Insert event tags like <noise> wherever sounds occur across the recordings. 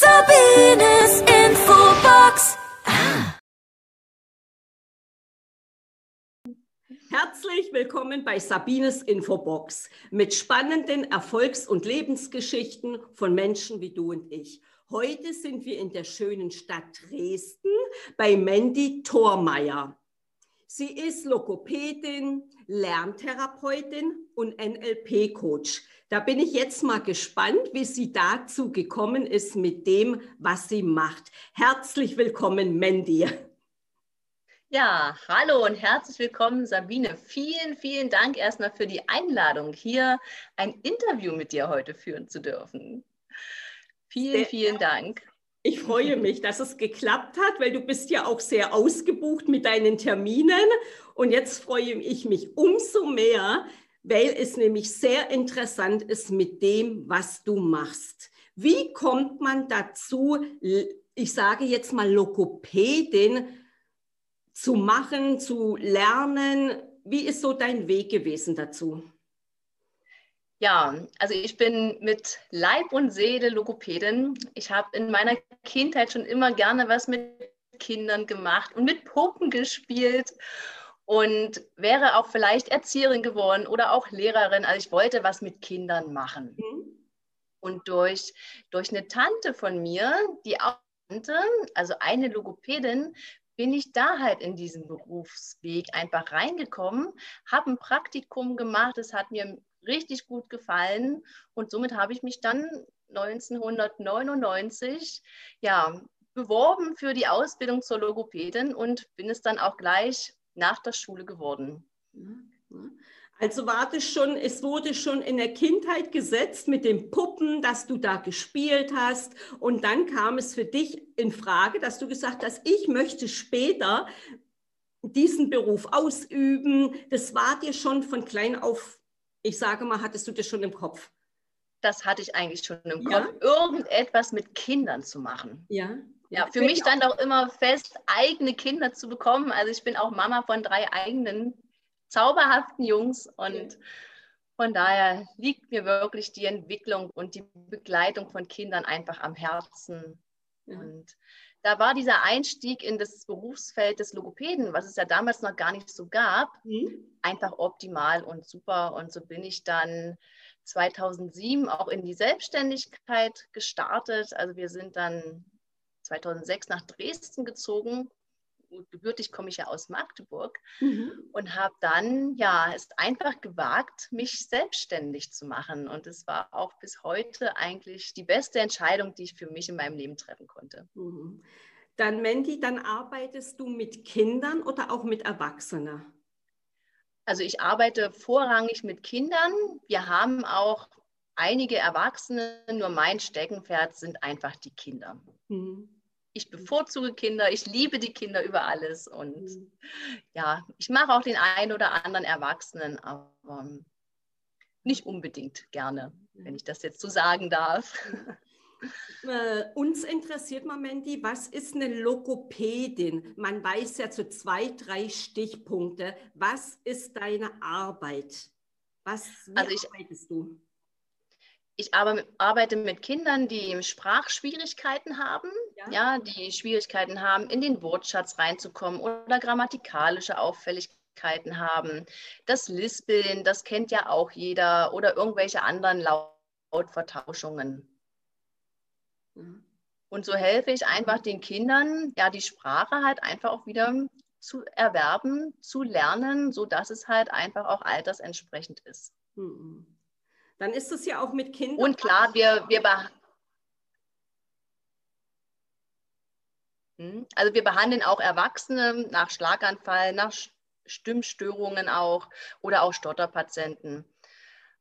Sabines Infobox. Herzlich willkommen bei Sabines Infobox mit spannenden Erfolgs- und Lebensgeschichten von Menschen wie du und ich. Heute sind wir in der schönen Stadt Dresden bei Mandy Thormeier. Sie ist Logopädin, Lerntherapeutin und NLP-Coach. Da bin ich jetzt mal gespannt, wie sie dazu gekommen ist mit dem, was sie macht. Herzlich willkommen, Mandy. Ja, hallo und herzlich willkommen, Sabine. Vielen, vielen Dank erstmal für die Einladung, hier ein Interview mit dir heute führen zu dürfen. Vielen, vielen Dank. Ich freue mich, dass es geklappt hat, weil du bist ja auch sehr ausgebucht mit deinen Terminen. Und jetzt freue ich mich umso mehr, weil es nämlich sehr interessant ist mit dem, was du machst. Wie kommt man dazu, ich sage jetzt mal Logopädin zu machen, zu lernen? Wie ist so dein Weg gewesen dazu? Ja, also ich bin mit Leib und Seele Logopädin. Ich habe in meiner Kindheit schon immer gerne was mit Kindern gemacht und mit Puppen gespielt und wäre auch vielleicht Erzieherin geworden oder auch Lehrerin. Also ich wollte was mit Kindern machen. Mhm. Und durch, durch eine Tante von mir, die auch Tante, also eine Logopädin, bin ich da halt in diesen Berufsweg einfach reingekommen, habe ein Praktikum gemacht, es hat mir richtig gut gefallen und somit habe ich mich dann 1999 ja, beworben für die Ausbildung zur Logopädin und bin es dann auch gleich nach der Schule geworden. Also war das schon, es wurde schon in der Kindheit gesetzt mit den Puppen, dass du da gespielt hast und dann kam es für dich in Frage, dass du gesagt hast, ich möchte später diesen Beruf ausüben. Das war dir schon von klein auf ich sage mal, hattest du das schon im Kopf? Das hatte ich eigentlich schon im ja. Kopf, irgendetwas mit Kindern zu machen. Ja. Ja, für mich stand auch immer fest, eigene Kinder zu bekommen. Also ich bin auch Mama von drei eigenen zauberhaften Jungs und ja. von daher liegt mir wirklich die Entwicklung und die Begleitung von Kindern einfach am Herzen. Ja. Und da war dieser Einstieg in das Berufsfeld des Logopäden, was es ja damals noch gar nicht so gab, mhm. einfach optimal und super. Und so bin ich dann 2007 auch in die Selbstständigkeit gestartet. Also wir sind dann 2006 nach Dresden gezogen gebürtig komme ich ja aus Magdeburg mhm. und habe dann ja es einfach gewagt, mich selbstständig zu machen. Und es war auch bis heute eigentlich die beste Entscheidung, die ich für mich in meinem Leben treffen konnte. Mhm. Dann, Mandy, dann arbeitest du mit Kindern oder auch mit Erwachsenen? Also ich arbeite vorrangig mit Kindern. Wir haben auch einige Erwachsene, nur mein Steckenpferd sind einfach die Kinder. Mhm ich bevorzuge Kinder, ich liebe die Kinder über alles und mhm. ja, ich mache auch den einen oder anderen Erwachsenen, aber nicht unbedingt gerne, wenn ich das jetzt so sagen darf. Äh, uns interessiert mal, Mandy, was ist eine Logopädin? Man weiß ja zu zwei, drei Stichpunkte. Was ist deine Arbeit? Was, also ich, arbeitest du? Ich arbeite mit Kindern, die Sprachschwierigkeiten haben, ja. ja. die Schwierigkeiten haben, in den Wortschatz reinzukommen oder grammatikalische Auffälligkeiten haben. Das Lispeln, das kennt ja auch jeder oder irgendwelche anderen Lautvertauschungen. Mhm. Und so helfe ich einfach den Kindern, ja, die Sprache halt einfach auch wieder zu erwerben, zu lernen, sodass es halt einfach auch altersentsprechend ist. Mhm. Dann ist es ja auch mit Kindern. Und klar, wir, wir, hm? also wir behandeln auch Erwachsene nach Schlaganfall, nach Stimmstörungen auch oder auch Stotterpatienten.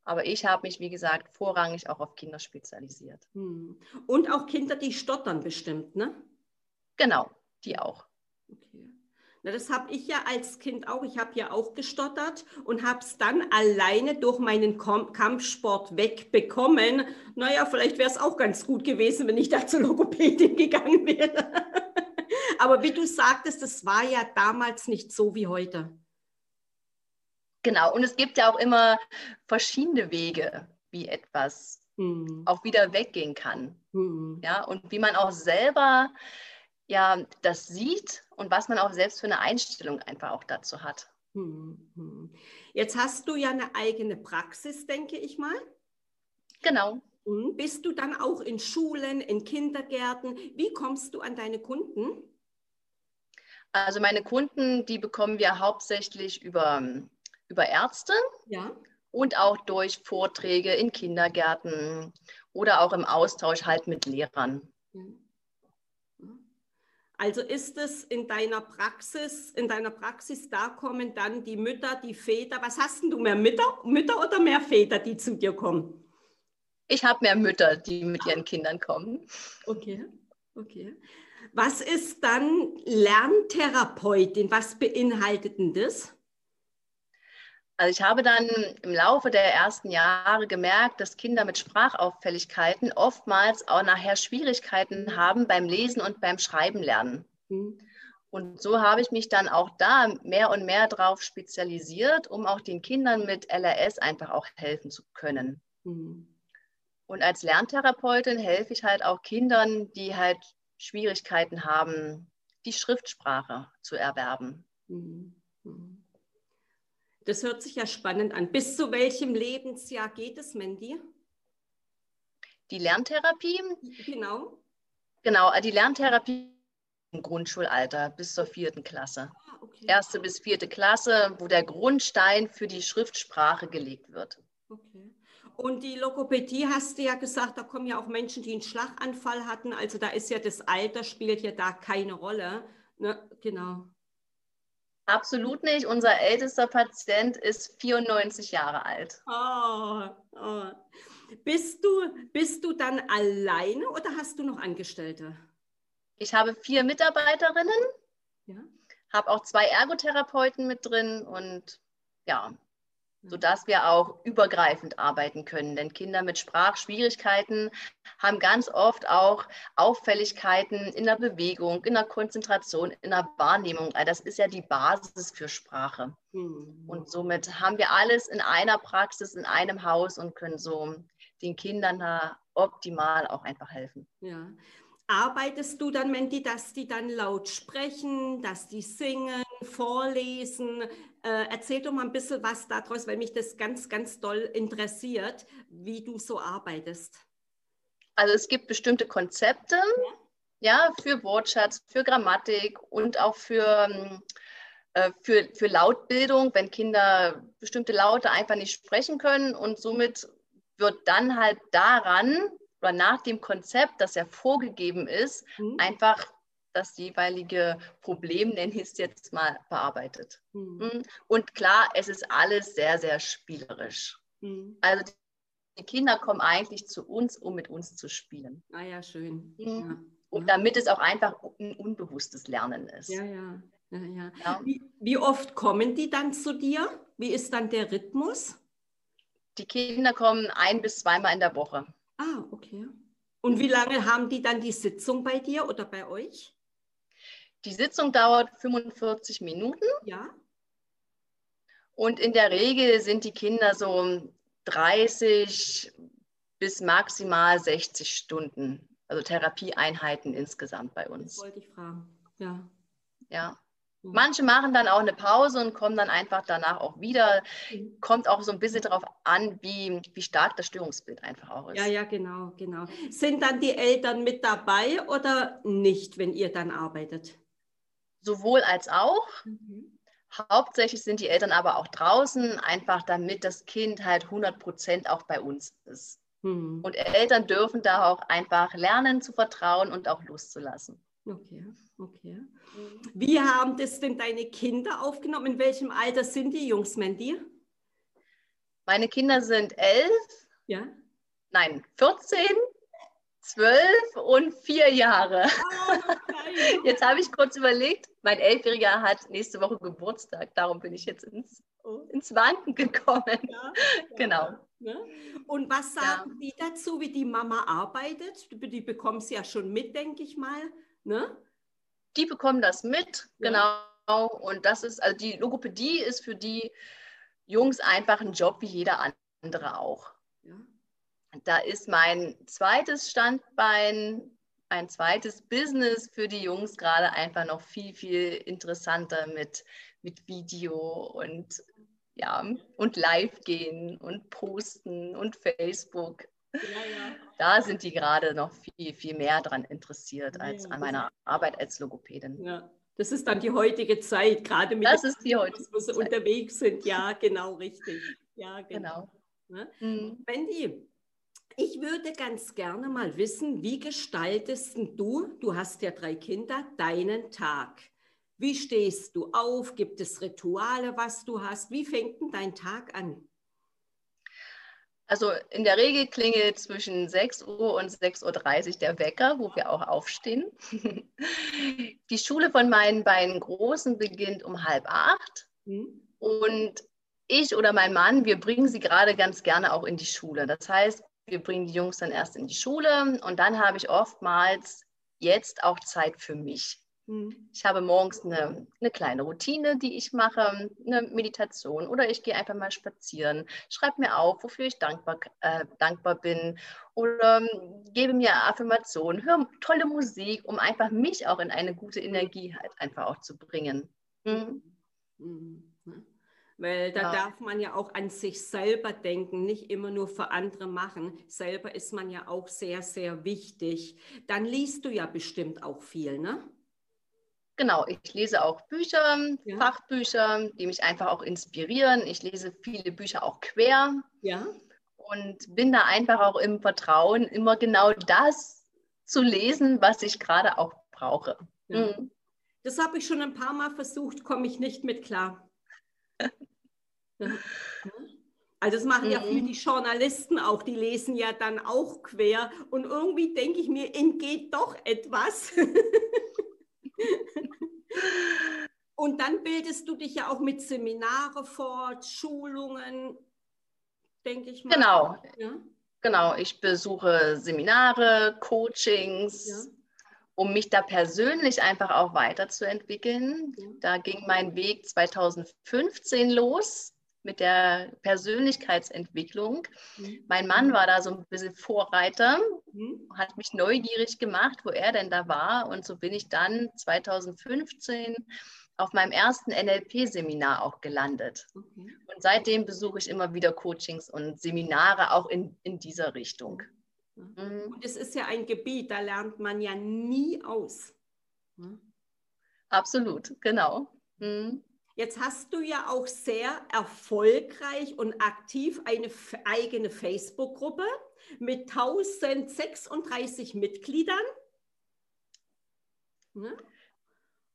Aber ich habe mich, wie gesagt, vorrangig auch auf Kinder spezialisiert. Hm. Und auch Kinder, die stottern bestimmt, ne? Genau, die auch. Na, das habe ich ja als Kind auch. Ich habe ja auch gestottert und habe es dann alleine durch meinen Kampfsport wegbekommen. Naja, vielleicht wäre es auch ganz gut gewesen, wenn ich da zur Logopädin gegangen wäre. <laughs> Aber wie du sagtest, das war ja damals nicht so wie heute. Genau, und es gibt ja auch immer verschiedene Wege, wie etwas mhm. auch wieder weggehen kann. Mhm. Ja, und wie man auch selber ja das sieht und was man auch selbst für eine Einstellung einfach auch dazu hat. Mhm. Jetzt hast du ja eine eigene Praxis, denke ich mal. Genau. Mhm. Bist du dann auch in Schulen, in Kindergärten? Wie kommst du an deine Kunden? Also meine Kunden, die bekommen wir hauptsächlich über, über Ärzte ja. und auch durch Vorträge in Kindergärten oder auch im Austausch halt mit Lehrern. Also ist es in deiner Praxis, in deiner Praxis, da kommen dann die Mütter, die Väter. Was hast du mehr Mütter, Mütter oder mehr Väter, die zu dir kommen? Ich habe mehr Mütter, die mit ihren Kindern kommen. Okay, okay. Was ist dann Lerntherapeutin? Was beinhaltet denn das? Also ich habe dann im Laufe der ersten Jahre gemerkt, dass Kinder mit Sprachauffälligkeiten oftmals auch nachher Schwierigkeiten haben beim Lesen und beim Schreiben lernen. Mhm. Und so habe ich mich dann auch da mehr und mehr darauf spezialisiert, um auch den Kindern mit LRS einfach auch helfen zu können. Mhm. Und als Lerntherapeutin helfe ich halt auch Kindern, die halt Schwierigkeiten haben, die Schriftsprache zu erwerben. Mhm. Das hört sich ja spannend an. Bis zu welchem Lebensjahr geht es, Mandy? Die Lerntherapie? Genau. Genau, die Lerntherapie im Grundschulalter bis zur vierten Klasse. Ah, okay. Erste bis vierte Klasse, wo der Grundstein für die Schriftsprache gelegt wird. Okay. Und die Logopädie hast du ja gesagt, da kommen ja auch Menschen, die einen Schlaganfall hatten. Also da ist ja das Alter spielt ja da keine Rolle. Ne? Genau. Absolut nicht. Unser ältester Patient ist 94 Jahre alt. Oh, oh. Bist, du, bist du dann alleine oder hast du noch Angestellte? Ich habe vier Mitarbeiterinnen, ja. habe auch zwei Ergotherapeuten mit drin und ja, sodass wir auch übergreifend arbeiten können. Denn Kinder mit Sprachschwierigkeiten haben ganz oft auch Auffälligkeiten in der Bewegung, in der Konzentration, in der Wahrnehmung. Das ist ja die Basis für Sprache. Mhm. Und somit haben wir alles in einer Praxis, in einem Haus und können so den Kindern da optimal auch einfach helfen. Ja. Arbeitest du dann, Menti, dass die dann laut sprechen, dass die singen, vorlesen? Äh, erzähl doch mal ein bisschen was daraus, weil mich das ganz, ganz doll interessiert, wie du so arbeitest. Also es gibt bestimmte Konzepte, ja, ja für Wortschatz, für Grammatik und auch für, äh, für, für Lautbildung, wenn Kinder bestimmte Laute einfach nicht sprechen können und somit wird dann halt daran oder nach dem Konzept, das ja vorgegeben ist, mhm. einfach das jeweilige Problem, nenne ich es jetzt mal, bearbeitet. Mhm. mhm. Und klar, es ist alles sehr, sehr spielerisch. Mhm. Also die Kinder kommen eigentlich zu uns, um mit uns zu spielen. Ah ja, schön. Mhm. Ja. Und damit es auch einfach ein unbewusstes Lernen ist. Ja, ja. ja, ja. ja. Wie, wie oft kommen die dann zu dir? Wie ist dann der Rhythmus? Die Kinder kommen ein bis zweimal in der Woche. Ah, okay. Und wie lange haben die dann die Sitzung bei dir oder bei euch? Die Sitzung dauert 45 Minuten. Ja. Und in der Regel sind die Kinder so 30 bis maximal 60 Stunden, also Therapieeinheiten insgesamt bei uns. Das wollte ich fragen. Ja. Ja. Manche machen dann auch eine Pause und kommen dann einfach danach auch wieder. Mhm. Kommt auch so ein bisschen darauf an, wie, wie stark das Störungsbild einfach auch ist. Ja, ja, genau, genau. Sind dann die Eltern mit dabei oder nicht, wenn ihr dann arbeitet? Sowohl als auch. Mhm. Hauptsächlich sind die Eltern aber auch draußen, einfach damit das Kind halt 100 Prozent auch bei uns ist. Mhm. Und Eltern dürfen da auch einfach lernen zu vertrauen und auch loszulassen. Okay, okay. Wie haben das denn deine Kinder aufgenommen? In welchem Alter sind die Jungs, Mandy? Meine Kinder sind elf. Ja. Nein, 14, zwölf und vier Jahre. Oh, <laughs> jetzt habe ich kurz überlegt, mein Elfjähriger hat nächste Woche Geburtstag, darum bin ich jetzt ins, oh. ins Wanken gekommen. Ja, genau. Ne? Und was sagen ja. die dazu, wie die Mama arbeitet? Die bekommen sie ja schon mit, denke ich mal. Ne? Die bekommen das mit, ja. genau. Und das ist, also die Logopädie ist für die Jungs einfach ein Job wie jeder andere auch. Ja. da ist mein zweites Standbein, ein zweites Business für die Jungs gerade einfach noch viel, viel interessanter mit, mit Video und ja, und live gehen und posten und Facebook. Ja, ja. Da sind die gerade noch viel, viel mehr daran interessiert als an meiner Arbeit als Logopädin. Ja. Das ist dann die heutige Zeit, gerade mit das ist die heutige wo sie Zeit. unterwegs sind. Ja, genau, richtig. Ja, <laughs> genau. genau. Ne? Mhm. Wendy, ich würde ganz gerne mal wissen, wie gestaltest du, du hast ja drei Kinder, deinen Tag? Wie stehst du auf? Gibt es Rituale, was du hast? Wie fängt denn dein Tag an? Also in der Regel klingelt zwischen 6 Uhr und 6.30 Uhr der Wecker, wo wir auch aufstehen. <laughs> Die Schule von meinen beiden Großen beginnt um halb acht. Mhm. Und ich oder mein Mann, wir bringen sie gerade ganz gerne auch in die Schule. Das heißt, wir bringen die Jungs dann erst in die Schule und dann habe ich oftmals jetzt auch Zeit für mich. Mhm. Ich habe morgens eine, eine, kleine Routine, die ich mache, eine Meditation oder ich gehe einfach mal spazieren, schreibe mir auf, wofür ich dankbar, äh, dankbar bin oder ähm, gebe mir Affirmationen, höre tolle Musik, um einfach mich auch in eine gute Energie halt einfach auch zu bringen. Mhm. Mhm. Weil da ja. darf man ja auch an sich selber denken, nicht immer nur für andere machen. Selber ist man ja auch sehr, sehr wichtig. Dann liest du ja bestimmt auch viel, ne? Genau, ich lese auch Bücher, ja. Fachbücher, die mich einfach auch inspirieren. Ich lese viele Bücher auch quer. Ja. Und bin da einfach auch im Vertrauen, immer genau das zu lesen, was ich gerade auch brauche. Ja. Mhm. Das habe ich schon ein paar Mal versucht, komme ich nicht mit klar. <laughs> Also das machen ja viele mhm. die Journalisten auch, die lesen ja dann auch quer und irgendwie denke ich mir, entgeht doch etwas. <laughs> <laughs> Und dann bildest du dich ja auch mit Seminare fort, Schulungen, denke ich mal. Genau. Ja? Genau, ich besuche Seminare, Coachings, ja. um mich da persönlich einfach auch weiterzuentwickeln. Ja. Da ging mein Weg 2015 los mit der Persönlichkeitsentwicklung. Mhm. Mein Mann war da so ein bisschen Vorreiter, mhm. hat mich neugierig gemacht, wo er denn da war. Und so bin ich dann 2015 auf meinem ersten NLP-Seminar auch gelandet. Okay. Und seitdem besuche ich immer wieder Coachings und Seminare auch in, in dieser Richtung. Mhm. Und es ist ja ein Gebiet, da lernt man ja nie aus. Absolut, genau. Mhm. Jetzt hast du ja auch sehr erfolgreich und aktiv eine eigene Facebook-Gruppe mit 1036 Mitgliedern. Ne?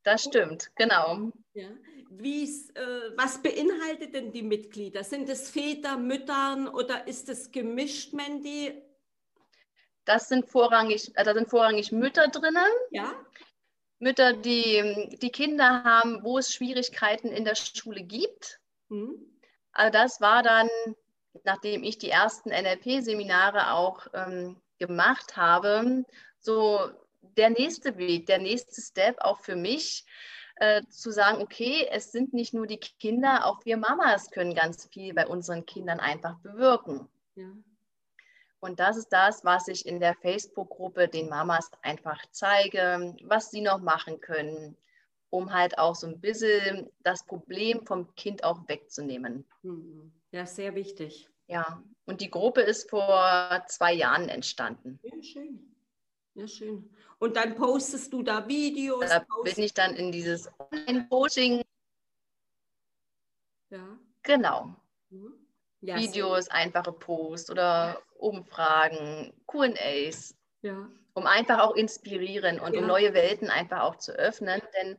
Das stimmt, genau. Ja. Äh, was beinhaltet denn die Mitglieder? Sind es Väter, Müttern oder ist es gemischt, Mandy? Das sind vorrangig, äh, da sind vorrangig Mütter drinnen. Ja. Mütter, die, die Kinder haben, wo es Schwierigkeiten in der Schule gibt. Mhm. Also das war dann, nachdem ich die ersten NLP-Seminare auch ähm, gemacht habe, so der nächste Weg, der nächste Step auch für mich, äh, zu sagen, okay, es sind nicht nur die Kinder, auch wir Mamas können ganz viel bei unseren Kindern einfach bewirken. Ja. Und das ist das, was ich in der Facebook-Gruppe den Mamas einfach zeige, was sie noch machen können, um halt auch so ein bisschen das Problem vom Kind auch wegzunehmen. Mhm. Ja, sehr wichtig. Ja, und die Gruppe ist vor zwei Jahren entstanden. Ja, schön. Ja, schön. Und dann postest du da Videos? Da bin ich dann in dieses Online-Coaching. Ja. Genau. Mhm. Ja, Videos, so. einfache Posts oder Umfragen, QAs, ja. um einfach auch inspirieren und ja. um neue Welten einfach auch zu öffnen. Denn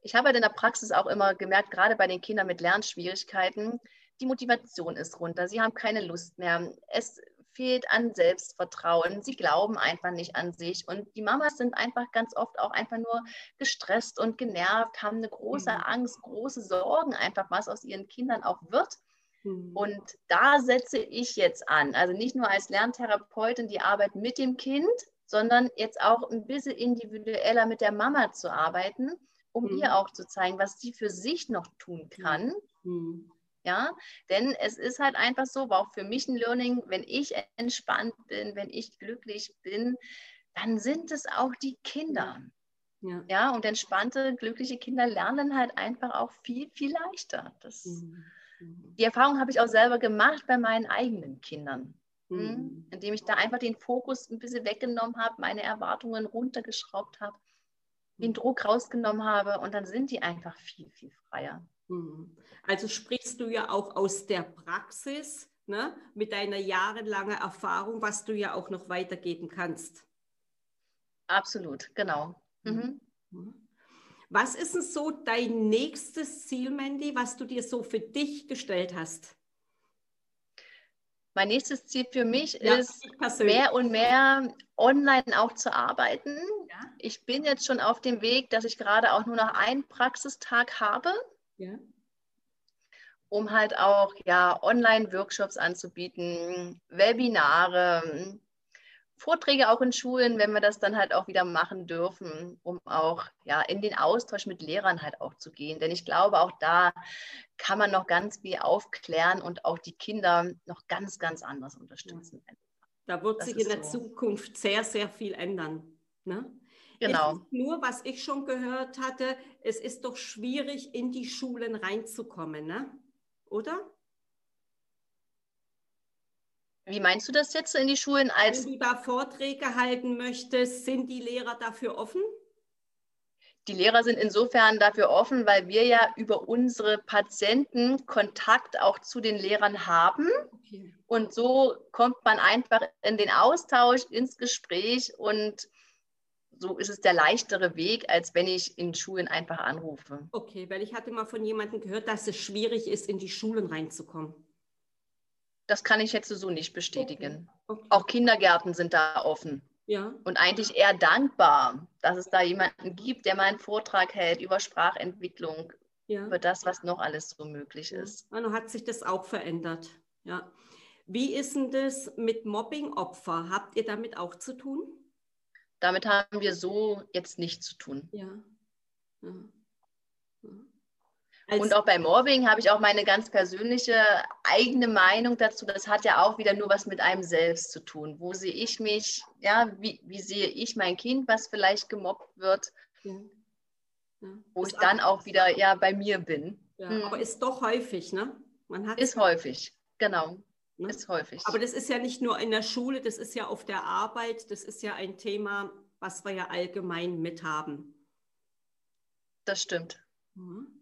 ich habe halt in der Praxis auch immer gemerkt, gerade bei den Kindern mit Lernschwierigkeiten, die Motivation ist runter, sie haben keine Lust mehr. Es fehlt an Selbstvertrauen. Sie glauben einfach nicht an sich. Und die Mamas sind einfach ganz oft auch einfach nur gestresst und genervt, haben eine große mhm. Angst, große Sorgen, einfach was aus ihren Kindern auch wird. Mhm. Und da setze ich jetzt an. Also nicht nur als Lerntherapeutin die Arbeit mit dem Kind, sondern jetzt auch ein bisschen individueller mit der Mama zu arbeiten, um mhm. ihr auch zu zeigen, was sie für sich noch tun kann. Mhm. Ja, denn es ist halt einfach so, war auch für mich ein Learning, wenn ich entspannt bin, wenn ich glücklich bin, dann sind es auch die Kinder. Ja. ja, und entspannte, glückliche Kinder lernen halt einfach auch viel, viel leichter. Das, mhm. Die Erfahrung habe ich auch selber gemacht bei meinen eigenen Kindern, hm, mhm. indem ich da einfach den Fokus ein bisschen weggenommen habe, meine Erwartungen runtergeschraubt habe, den mhm. Druck rausgenommen habe und dann sind die einfach viel, viel freier. Mhm. Also sprichst du ja auch aus der Praxis ne, mit deiner jahrelangen Erfahrung, was du ja auch noch weitergeben kannst. Absolut, genau. Mhm. mhm. Was ist denn so dein nächstes Ziel, Mandy, was du dir so für dich gestellt hast? Mein nächstes Ziel für mich ja, ist, mehr und mehr online auch zu arbeiten. Ja. Ich bin jetzt schon auf dem Weg, dass ich gerade auch nur noch einen Praxistag habe, ja. um halt auch ja, Online-Workshops anzubieten, Webinare, Vorträge auch in Schulen, wenn wir das dann halt auch wieder machen dürfen, um auch ja in den Austausch mit Lehrern halt auch zu gehen. Denn ich glaube, auch da kann man noch ganz viel aufklären und auch die Kinder noch ganz, ganz anders unterstützen. Da wird das sich in der so. Zukunft sehr, sehr viel ändern. Ne? Genau. nur, was ich schon gehört hatte, es ist doch schwierig, in die Schulen reinzukommen, ne? oder? Wie meinst du das jetzt in die Schulen? Als Wenn du da Vorträge halten möchtest, sind die Lehrer dafür offen? Die Lehrer sind insofern dafür offen, weil wir ja über unsere Patienten Kontakt auch zu den Lehrern haben. Okay. Und so kommt man einfach in den Austausch, ins Gespräch und so ist es der leichtere Weg, als wenn ich in Schulen einfach anrufe. Okay, weil ich hatte mal von jemandem gehört, dass es schwierig ist, in die Schulen reinzukommen. Das kann ich jetzt so nicht bestätigen. Okay. Okay. Auch Kindergärten sind da offen. Ja. Und eigentlich eher dankbar, dass es da jemanden gibt, der mal einen Vortrag hält über Sprachentwicklung, ja. über das, was noch alles so möglich ist. Ja, hat sich das auch verändert. Ja. Wie ist denn das mit Mobbing-Opfer? Habt ihr damit auch zu tun? Damit haben wir so jetzt nichts zu tun. Ja. ja. ja. Und auch bei Mobbing habe ich auch meine ganz persönliche eigene Meinung dazu. Das hat ja auch wieder nur was mit einem selbst zu tun. Wo sehe ich mich? Ja, wie, wie sehe ich mein Kind, was vielleicht gemobbt wird? Ja. Ja. Wo ist ich dann auch wieder ja bei mir bin. Ja, hm. Aber ist doch häufig, ne? Man hat ist häufig, genau. Ne? Ist häufig. Aber das ist ja nicht nur in der Schule, das ist ja auf der Arbeit, das ist ja ein Thema, was wir ja allgemein mit haben. Das stimmt. Mhm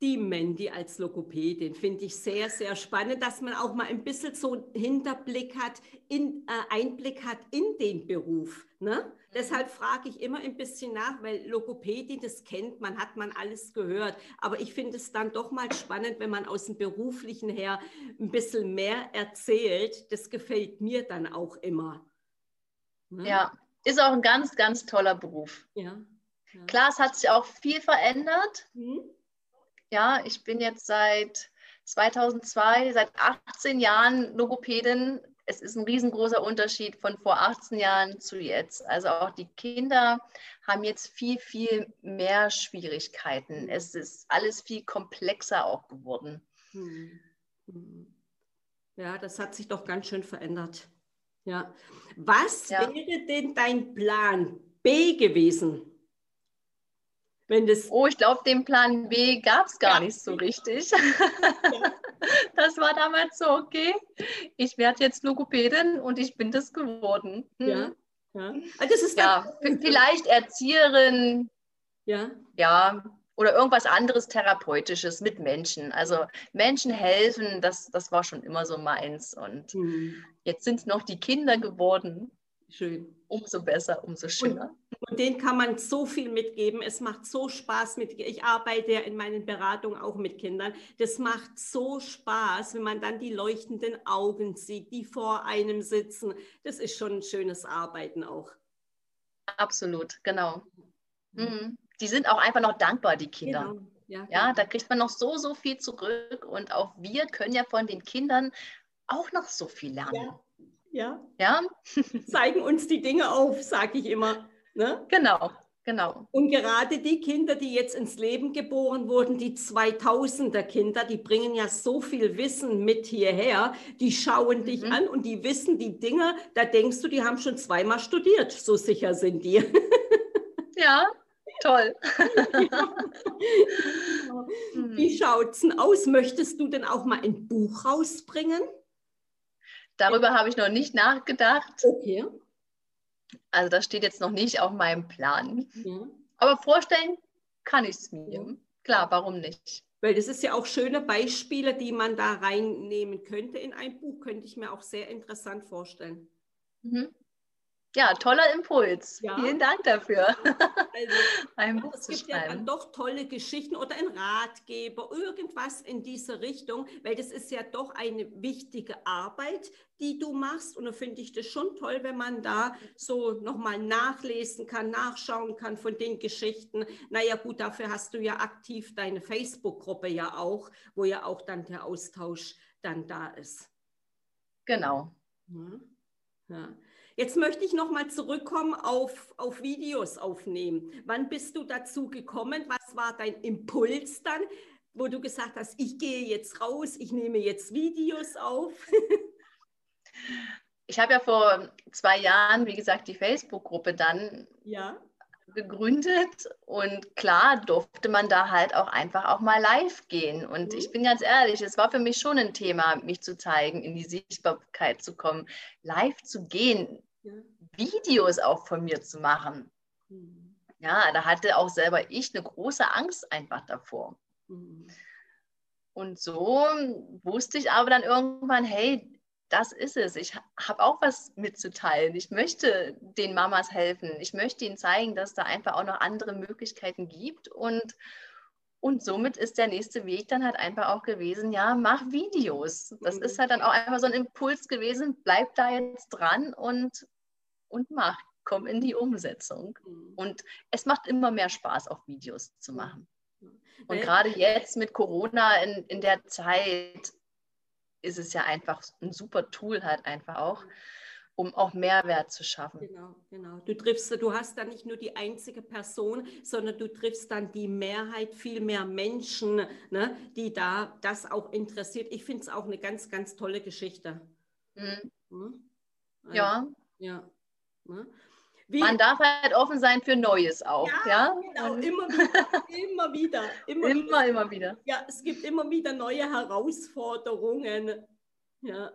die Mandy als Logopädin finde ich sehr, sehr spannend, dass man auch mal ein bisschen so einen Hinterblick hat, in, äh, Einblick hat in den Beruf. Ne? Mhm. Deshalb frage ich immer ein bisschen nach, weil Logopädin, das kennt man, hat man alles gehört. Aber ich finde es dann doch mal spannend, wenn man aus dem Beruflichen her ein bisschen mehr erzählt. Das gefällt mir dann auch immer. Ne? Ja, ist auch ein ganz, ganz toller Beruf. Ja. ja. Klar, es hat sich auch viel verändert. Mhm ja, ich bin jetzt seit 2002, seit 18 Jahren Logopädin. Es ist ein riesengroßer Unterschied von vor 18 Jahren zu jetzt. Also auch die Kinder haben jetzt viel, viel mehr Schwierigkeiten. Es ist alles viel komplexer auch geworden. Hm. Hm. Ja, das hat sich doch ganz schön verändert. Ja. Was ja. wäre denn dein Plan B gewesen? Wenn das oh, ich glaube, den Plan B gab es gar ja. nicht so richtig. Ja. <laughs> Das war damals so, okay, ich werde jetzt Logopädin und ich bin das geworden. Hm. Ja. Ja. Also das ist ja, vielleicht Erzieherin. Ja. Ja, oder irgendwas anderes Therapeutisches mit Menschen. Also Menschen helfen, das, das war schon immer so meins. Und mhm. jetzt sind es noch die Kinder geworden. Schön. Umso besser, umso schöner. Und, und denen kann man so viel mitgeben. Es macht so Spaß mit. Ich arbeite ja in meinen Beratungen auch mit Kindern. Das macht so Spaß, wenn man dann die leuchtenden Augen sieht, die vor einem sitzen. Das ist schon ein schönes Arbeiten auch. Absolut, genau. Mhm. Die sind auch einfach noch dankbar, die Kinder. Genau. Ja, ja, genau. da kriegt man noch so, so viel zurück und auch wir können ja von den Kindern auch noch so viel lernen. Ja. Ja. ja? Zeigen uns die Dinge auf, sage ich immer. Ne? Genau, Genau. Und gerade die Kinder, die jetzt ins Leben geboren wurden, die 2000er Kinder, die bringen ja so viel Wissen mit hierher. Die schauen dich Mhm. an und die wissen die Dinge, da denkst du, die haben schon zweimal studiert. So sicher sind die. <laughs> Ja, toll. <laughs> Hm. Wie schaut's denn aus? Möchtest du denn auch mal ein Buch rausbringen? Darüber habe ich noch nicht nachgedacht. Okay. Also das steht jetzt noch nicht auf meinem Plan. Ja. Aber vorstellen kann ich es mir. Ja. Klar, warum nicht? Weil das ist ja auch schöne Beispiele, die man da reinnehmen könnte in ein Buch, könnte ich mir auch sehr interessant vorstellen. Mhm. Ja, toller Impuls. Ja. Vielen Dank dafür, Also, <laughs> ein Buch es zu gibt ja dann schreiben. doch tolle Geschichten oder ein Ratgeber, irgendwas in diese Richtung, weil das ist ja doch eine wichtige Arbeit, die du machst. Und da finde ich das schon toll, wenn man da so nochmal nachlesen kann, nachschauen kann von den Geschichten. Naja, gut, dafür hast du ja aktiv deine Facebook-Gruppe ja auch, wo ja auch dann der Austausch dann da ist. Genau. Ja. Ja. Jetzt möchte ich nochmal zurückkommen auf, auf Videos aufnehmen. Wann bist du dazu gekommen? Was war dein Impuls dann, wo du gesagt hast, ich gehe jetzt raus, ich nehme jetzt Videos auf? <laughs> Ich habe ja vor zwei Jahren, wie gesagt, die Facebook-Gruppe dann ja. gegründet und klar durfte man da halt auch einfach auch mal live gehen. Und Mhm. ich bin ganz ehrlich, es war für mich schon ein Thema, mich zu zeigen, in die Sichtbarkeit zu kommen, live zu gehen. Videos auch von mir zu machen. Mhm. Ja, da hatte auch selber ich eine große Angst einfach davor. Mhm. Und so wusste ich aber dann irgendwann, hey, das ist es. Ich habe auch was mitzuteilen. Ich möchte den Mamas helfen. Ich möchte ihnen zeigen, dass da einfach auch noch andere Möglichkeiten gibt. Und, und somit ist der nächste Weg dann halt einfach auch gewesen, ja, mach Videos. Das Mhm. ist halt dann auch einfach so ein Impuls gewesen, bleib da jetzt dran und, und mach, komm in die Umsetzung. Mhm. Und es macht immer mehr Spaß, auch Videos zu machen. Und Weil- gerade jetzt mit Corona in, in der Zeit ist es ja einfach ein super Tool halt einfach auch, um auch Mehrwert zu schaffen. Genau, genau. Du triffst, du hast dann nicht nur die einzige Person, sondern du triffst dann die Mehrheit, viel mehr Menschen, ne, die da das auch interessiert. Ich finde es auch eine ganz, ganz tolle Geschichte. Mhm. Also, Ja, Ja. Ne? Wie, man darf halt offen sein für Neues auch. Ja, genau, Und immer <laughs> wieder, immer wieder, immer, wieder. immer, immer wieder. Ja, es gibt immer wieder neue Herausforderungen. Ja.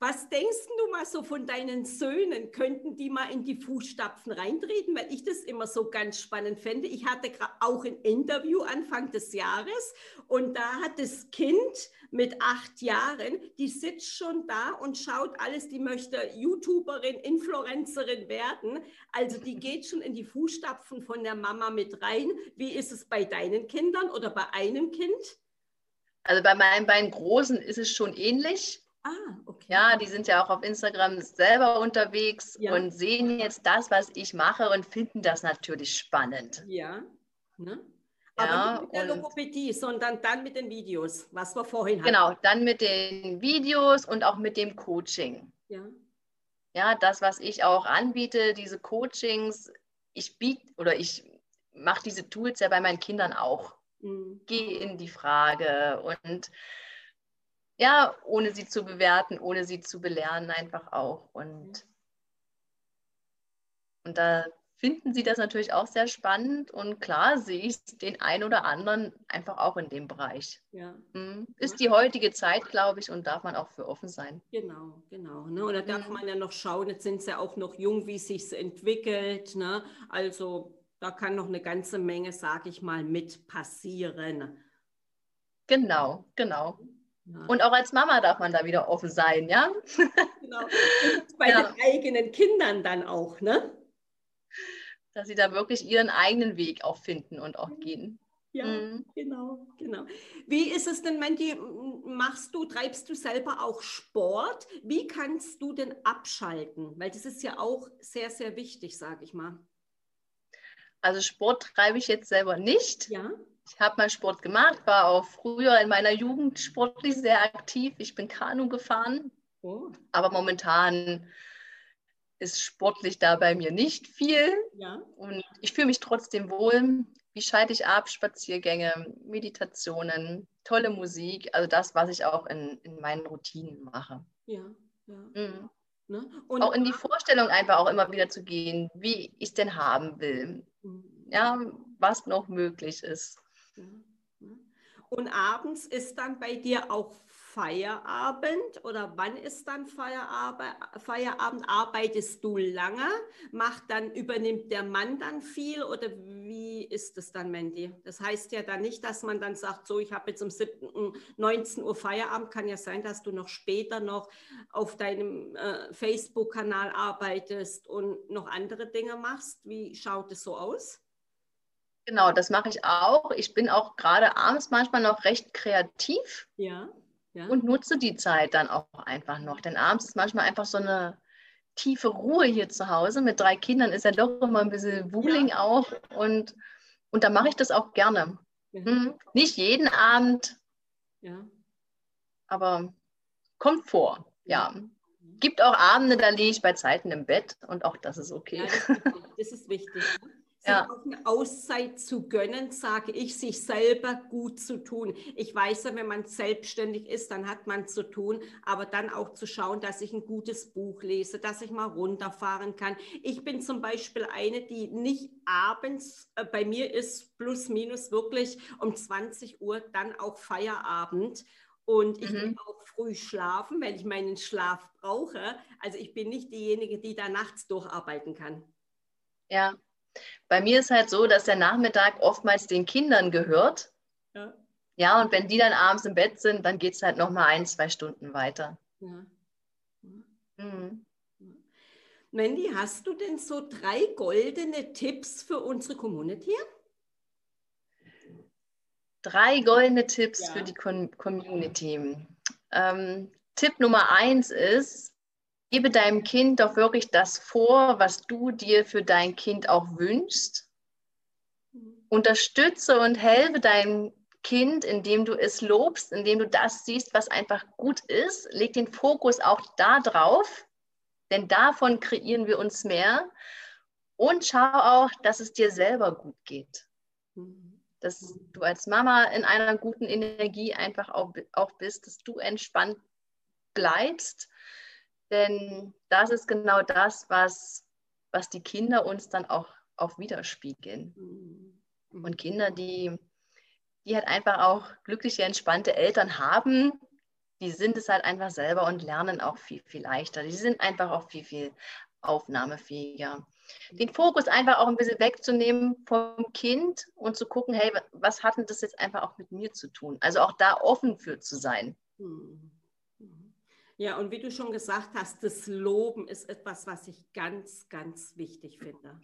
Was denkst du mal so von deinen Söhnen? Könnten die mal in die Fußstapfen reintreten? Weil ich das immer so ganz spannend fände. Ich hatte auch ein Interview Anfang des Jahres und da hat das Kind mit acht Jahren, die sitzt schon da und schaut alles, die möchte YouTuberin, Influencerin werden. Also die geht schon in die Fußstapfen von der Mama mit rein. Wie ist es bei deinen Kindern oder bei einem Kind? Also bei meinen beiden Großen ist es schon ähnlich. Ah, okay. Ja, die sind ja auch auf Instagram selber unterwegs Ja. und sehen jetzt das, was ich mache und finden das natürlich spannend. Ja. Ne? Ja, Aber nicht mit der Logopädie, sondern dann mit den Videos, was wir vorhin hatten. Genau, dann mit den Videos und auch mit dem Coaching. Ja. Ja, das, was ich auch anbiete, diese Coachings, ich biete oder ich mache diese Tools ja bei meinen Kindern auch. Mhm. Gehe in die Frage und ja, ohne sie zu bewerten, ohne sie zu belehren, einfach auch. Und, und da finden sie das natürlich auch sehr spannend und klar sehe ich den einen oder anderen einfach auch in dem Bereich. ja. Hm, Ist die heutige Zeit, glaube ich, und darf man auch für offen sein. Genau, genau. Ne? Und da darf Mhm. man ja noch schauen, jetzt sind sie auch noch jung, wie sich entwickelt. Ne? Also da kann noch eine ganze Menge, sage ich mal, mit passieren. Genau, genau. Ja. Und auch als Mama darf man da wieder offen sein, ja? genau. Bei <laughs> Ja. den eigenen Kindern dann auch, ne? Dass sie da wirklich ihren eigenen Weg auch finden und auch gehen. Ja, Mhm. genau, genau. Wie ist es denn, Mandy, machst du, treibst du selber auch Sport? Wie kannst du denn abschalten? Weil das ist ja auch sehr, sehr wichtig, sage ich mal. Also Sport treibe ich jetzt selber nicht. Ja, Ich habe mal Sport gemacht, war auch früher in meiner Jugend sportlich sehr aktiv. Ich bin Kanu gefahren, oh. aber momentan ist sportlich da bei mir nicht viel. Ja. Und ich fühle mich trotzdem wohl. Wie schalte ich ab? Spaziergänge, Meditationen, tolle Musik. Also das, was ich auch in, in meinen Routinen mache. Ja. ja. Mhm. Ne? Auch in die Vorstellung einfach auch immer wieder zu gehen, wie ich es denn haben will. Mhm. Ja, was noch möglich ist. Und abends ist dann bei dir auch Feierabend oder wann ist dann Feierabend? Feierabend? Arbeitest du lange? Macht dann, übernimmt der Mann dann viel oder wie ist es dann, Mandy? Das heißt ja dann nicht, dass man dann sagt, so, ich habe jetzt um 7, 19 Uhr Feierabend. Kann ja sein, dass du noch später noch auf deinem äh, Facebook-Kanal arbeitest und noch andere Dinge machst. Wie schaut es so aus? Genau, das mache ich auch. Ich bin auch gerade abends manchmal noch recht kreativ. Ja. Ja. Und nutze die Zeit dann auch einfach noch. Denn abends ist manchmal einfach so eine tiefe Ruhe hier zu Hause. Mit drei Kindern ist ja doch immer ein bisschen Wuling ja. auch. Und, und da mache ich das auch gerne. Ja. Hm, nicht jeden Abend, ja. aber kommt vor, ja. Gibt auch Abende, da liege ich bei Zeiten im Bett und auch das ist okay. das, ist das ist wichtig. Ja. auch eine Auszeit zu gönnen, sage ich, sich selber gut zu tun. Ich weiß ja, wenn man selbstständig ist, dann hat man zu tun, aber dann auch zu schauen, dass ich ein gutes Buch lese, dass ich mal runterfahren kann. Ich bin zum Beispiel eine, die nicht abends, äh, bei mir ist plus minus wirklich um 20 Uhr dann auch Feierabend. Und ich Mhm. will auch früh schlafen, wenn ich meinen Schlaf brauche. Also ich bin nicht diejenige, die da nachts durcharbeiten kann. Ja. Bei mir ist halt so, dass der Nachmittag oftmals den Kindern gehört. Ja. Ja, und wenn die dann abends im Bett sind, dann geht es halt nochmal ein, zwei Stunden weiter. Ja. Mhm. Mandy, hast du denn so drei goldene Tipps für unsere Community? Drei goldene Tipps Ja. für die Com Community. Ähm, Tipp Nummer eins ist, gebe deinem Kind doch wirklich das vor, was du dir für dein Kind auch wünschst. Unterstütze und helfe deinem Kind, indem du es lobst, indem du das siehst, was einfach gut ist. Leg den Fokus auch da drauf, denn davon kreieren wir uns mehr. Und schau auch, dass es dir selber gut geht dass du als Mama in einer guten Energie einfach auch, auch bist, dass du entspannt bleibst. Denn das ist genau das, was, was die Kinder uns dann auch, auch widerspiegeln. Mhm. Und Kinder, die, die halt einfach auch glückliche, entspannte Eltern haben, die sind es halt einfach selber und lernen auch viel, viel leichter. Die sind einfach auch viel, viel aufnahmefähiger den Fokus einfach auch ein bisschen wegzunehmen vom Kind und zu gucken, hey, was hat denn das jetzt einfach auch mit mir zu tun? Also auch da offen für zu sein. Mhm. Ja, und wie du schon gesagt hast, das Loben ist etwas, was ich ganz, ganz wichtig finde.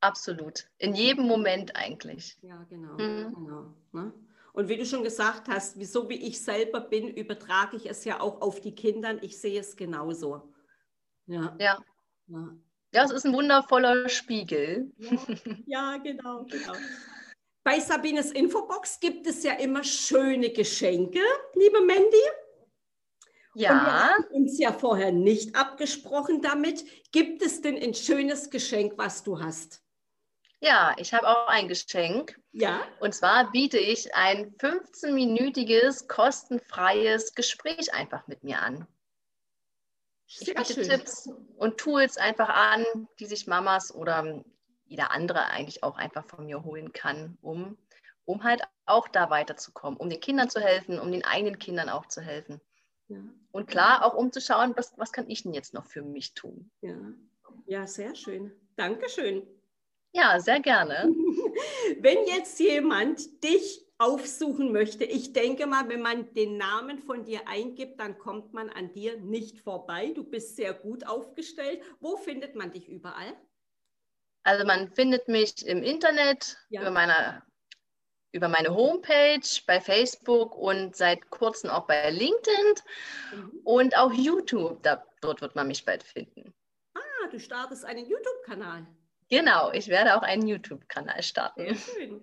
Absolut. In jedem Moment eigentlich. Ja, genau. Mhm. genau ne? Und wie du schon gesagt hast, so wie ich selber bin, übertrage ich es ja auch auf die Kinder. Ich sehe es genauso. Ja, Ja. ja. Ja, es ist ein wundervoller Spiegel. Ja, genau, genau. Bei Sabines Infobox gibt es ja immer schöne Geschenke, liebe Mandy. Und wir Ja, haben uns ja vorher nicht abgesprochen damit. Gibt es denn ein schönes Geschenk, was du hast? ja, ich habe auch ein Geschenk. Ja, Und zwar biete ich ein 15-minütiges kostenfreies Gespräch einfach mit mir an. Ich sehr biete schön. Tipps und Tools einfach an, die sich Mamas oder jeder andere eigentlich auch einfach von mir holen kann, um, um halt auch da weiterzukommen, um den Kindern zu helfen, um den eigenen Kindern auch zu helfen. Ja, Und klar, auch um zu schauen, was, was kann ich denn jetzt noch für mich tun? ja. ja, sehr schön. Dankeschön. Ja, sehr gerne. <laughs> Wenn jetzt jemand dich aufsuchen möchte, ich denke mal, wenn man den Namen von dir eingibt, dann kommt man an dir nicht vorbei. Du bist sehr gut aufgestellt. Wo findet man dich überall? Also man findet mich im Internet Ja. über, meine, über meine Homepage, bei Facebook und seit kurzem auch bei LinkedIn Mhm. und auch YouTube. Da, dort wird man mich bald finden. Ah, du startest einen YouTube-Kanal. Genau, ich werde auch einen YouTube-Kanal starten. Sehr schön.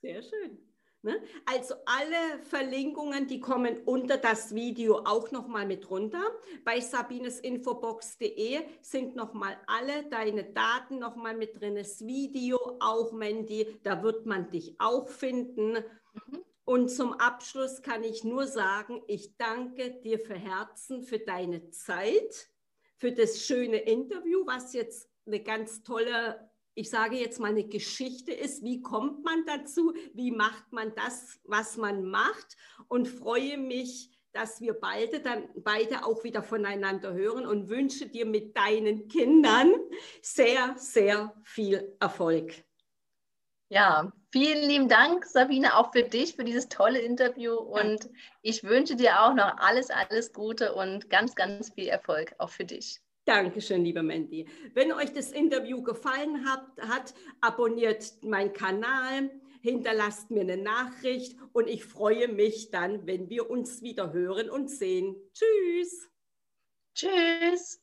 Sehr schön. Ne? Also alle Verlinkungen, die kommen unter das Video auch nochmal mit runter. Bei sabinesinfobox.de sind nochmal alle deine Daten nochmal mit drin. Das Video auch, Mandy, da wird man dich auch finden. Mhm. Und zum Abschluss kann ich nur sagen, ich danke dir für Herzen, für deine Zeit, für das schöne Interview, was jetzt eine ganz tolle ich sage jetzt mal, eine Geschichte ist, wie kommt man dazu, wie macht man das, was man macht und freue mich, dass wir beide dann beide auch wieder voneinander hören und wünsche dir mit deinen Kindern sehr, sehr viel Erfolg. Ja, vielen lieben Dank, Sabine, auch für dich, für dieses tolle Interview. Und ich wünsche dir auch noch alles, alles Gute und ganz, ganz viel Erfolg auch für dich. Dankeschön, liebe Mandy. Wenn euch das Interview gefallen hat, hat, abonniert meinen Kanal, hinterlasst mir eine Nachricht und ich freue mich dann, wenn wir uns wieder hören und sehen. Tschüss. Tschüss.